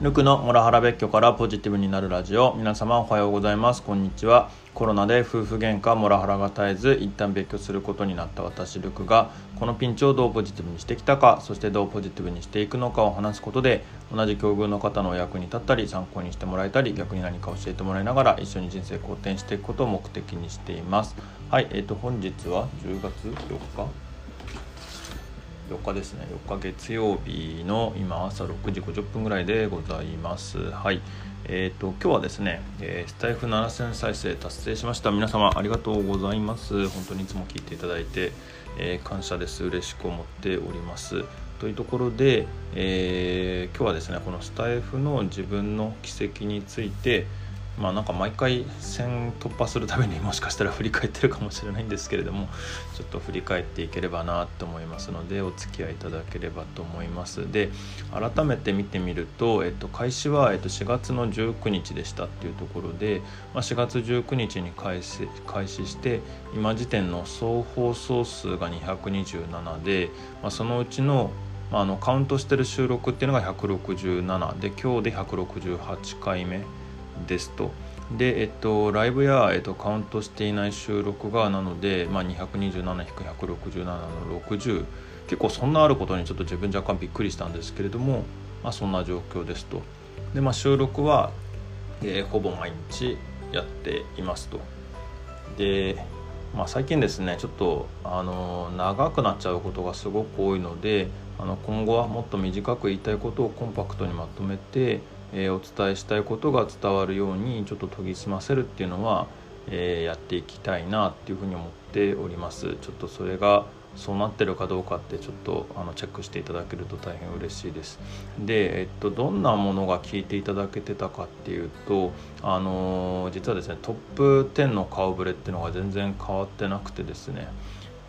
ルクのモラハラ別居からポジティブになるラジオ。皆様おはようございます。こんにちは。コロナで夫婦喧嘩モラハラが絶えず一旦別居することになった私ルクがこのピンチをどうポジティブにしてきたかそしてどうポジティブにしていくのかを話すことで同じ境遇の方のお役に立ったり参考にしてもらえたり逆に何か教えてもらいながら一緒に人生好転していくことを目的にしています。はいえっ、ー、と本日は10月4日？4日ですね。4日月曜日の今朝6時50分ぐらいでございます。はい。えーと、今日はですね、えー、スタイフ7000再生達成しました。皆様ありがとうございます。本当にいつも聞いていただいて、えー、感謝です。嬉しく思っております。というところで、えー、今日はですねこのスタイフの自分の軌跡について、まあなんか毎回1000突破するためにもしかしたら振り返ってるかもしれないんですけれどもちょっと振り返っていければなと思いますのでお付き合いいただければと思います。で改めて見てみると、えっと、開始は、えっと、4月の19日でしたっていうところで、まあ、4月19日に開始開始して今時点の総放送数が227で、まあ、そのうちのまあのカウントしてる収録っていうのが167で今日で168回目ですと。で、えっと、ライブや、えっと、カウントしていない収録がなので、まあ、227-167の60結構そんなあることにちょっと自分若干びっくりしたんですけれども、まあ、そんな状況ですと。で、まあ、収録は、えー、ほぼ毎日やっていますと。で、まあ、最近ですねちょっとあの長くなっちゃうことがすごく多いのであの今後はもっと短く言いたいことをコンパクトにまとめてえ、お伝えしたいことが伝わるようにちょっと研ぎ澄ませるっていうのは、え、やっていきたいなっていうふうに思っております。ちょっとそれがそうなってるかどうかってちょっとあのチェックしていただけると大変嬉しいです。で、えっと、どんなものが聞いていただけてたかっていうとあの、実はですねトップ10の顔ぶれっていうのが全然変わってなくてですね。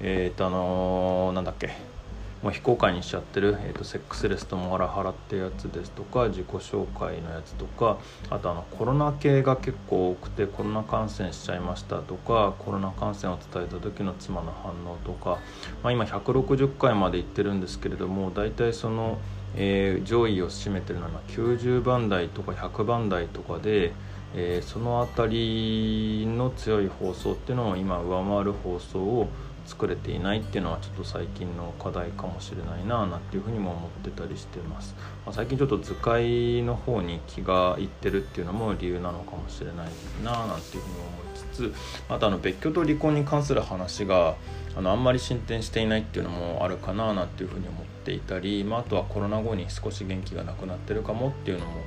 えっ、とあのー、なんだっけ。もう非公開にしちゃってる、えーと、セックスレスとモラハラってやつですとか自己紹介のやつとかあとあのコロナ系が結構多くてコロナ感染しちゃいましたとかコロナ感染を伝えた時の妻の反応とか、まあ、今160回までいってるんですけれども大体その、えー、上位を占めてるのは90番台とか100番台とかで。えー、その辺りの強い放送っていうのを今上回る放送を作れていないっていうのはちょっと最近の課題かもしれないななんていうふうにも思ってたりしてます、まあ、最近ちょっと図解の方に気がいってるっていうのも理由なのかもしれないななんていうふうに思いつつあとあの別居と離婚に関する話があのあんまり進展していないっていうのもあるかななんていうふうに思っていたり、まあ、あとはコロナ後に少し元気がなくなってるかもっていうのも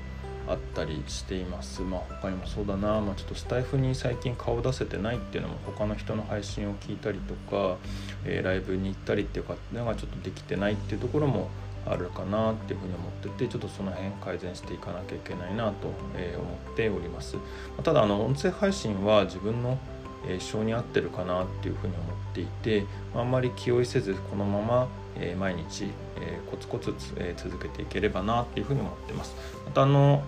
あったりしています。まあ他にもそうだな、まあ、ちょっとスタイフに最近顔出せてないっていうのも他の人の配信を聞いたりとか、えー、ライブに行ったりっていうかのがちょっとできてないっていうところもあるかなっていうふうに思っててちょっとその辺改善していかなきゃいけないなと、思っております。ただあの音声配信は自分の性に合ってるかなっていうふうに思っていてあんまり気負いせずこのまま、毎日、コツコツ続けていければなっていうふうに思ってます。またあの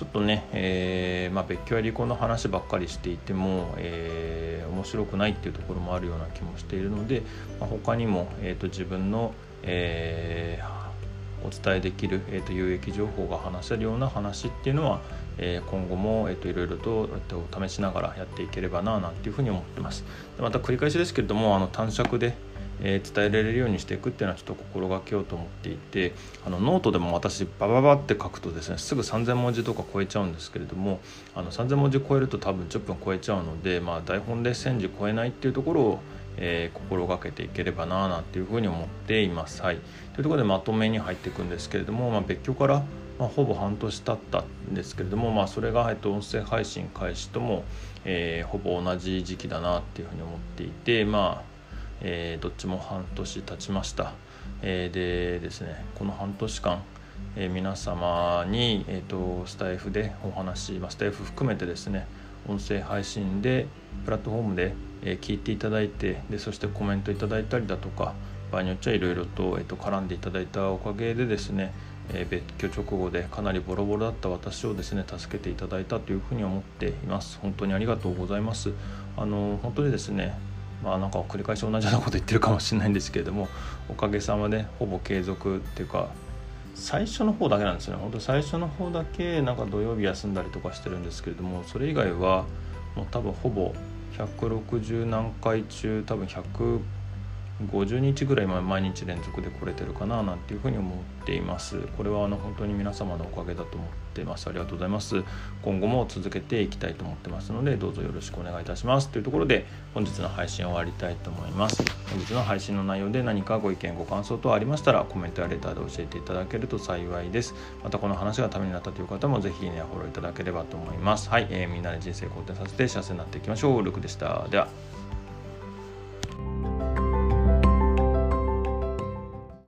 ちょっとね、えー、まあ、別居や離婚の話ばっかりしていても、えー、面白くないっていうところもあるような気もしているので、まあ、他にも、えーと、自分の、えー、お伝えできる、えーと、有益情報が話せるような話っていうのは、え今後も、えーと、いろいろと,、えー、と試しながらやっていければななんていうふうに思ってます。また繰り返しですけれどもあの短尺でえー、伝えられるようにしていくっていうのはちょっと心がけようと思っていてあのノートでも私バババって書くとですねすぐ3,000文字とか超えちゃうんですけれどもあの3,000文字超えると多分10分超えちゃうので、まあ、台本で1,000字超えないっていうところをえー、心がけていければなあなんていうふうに思っています。はい、というところでまとめに入っていくんですけれども、まあ、別居から、まあ、ほぼ半年経ったんですけれども、まあ、それが、えっと、音声配信開始とも、えー、ほぼ同じ時期だなっていうふうに思っていてまあえー、どっちも半年経ちました、えー、でですねこの半年間、えー、皆様に、えーと、スタイフでお話、まあ、スタイフ含めてですね音声配信でプラットフォームで、え聞いていただいてでそしてコメントいただいたりだとか場合によっちゃいろいろと,、えーと、絡んでいただいたおかげでですね、え別居直後でかなりボロボロだった私をですね助けていただいたというふうに思っています。本当にありがとうございます。あの本当にですねまあなんか繰り返し同じようなこと言ってるかもしれないんですけれどもおかげさまでほぼ継続っていうか最初の方だけなんですよね。本当最初の方だけなんか土曜日休んだりとかしてるんですけれどもそれ以外はもう多分ほぼ160何回中多分100 50日ぐらい毎日連続で来れてるかななんていうふうに思っています。これはあの本当に皆様のおかげだと思ってます。ありがとうございます。今後も続けていきたいと思ってますのでどうぞよろしくお願いいたします。というところで本日の配信を終わりたいと思います。本日の配信の内容で何かご意見ご感想等ありましたらコメントやレターで教えていただけると幸いです。またこの話がためになったという方もぜひねフォローいただければと思います。はい、えー、みんなで人生好転させて幸せになっていきましょう。ルクでした。では。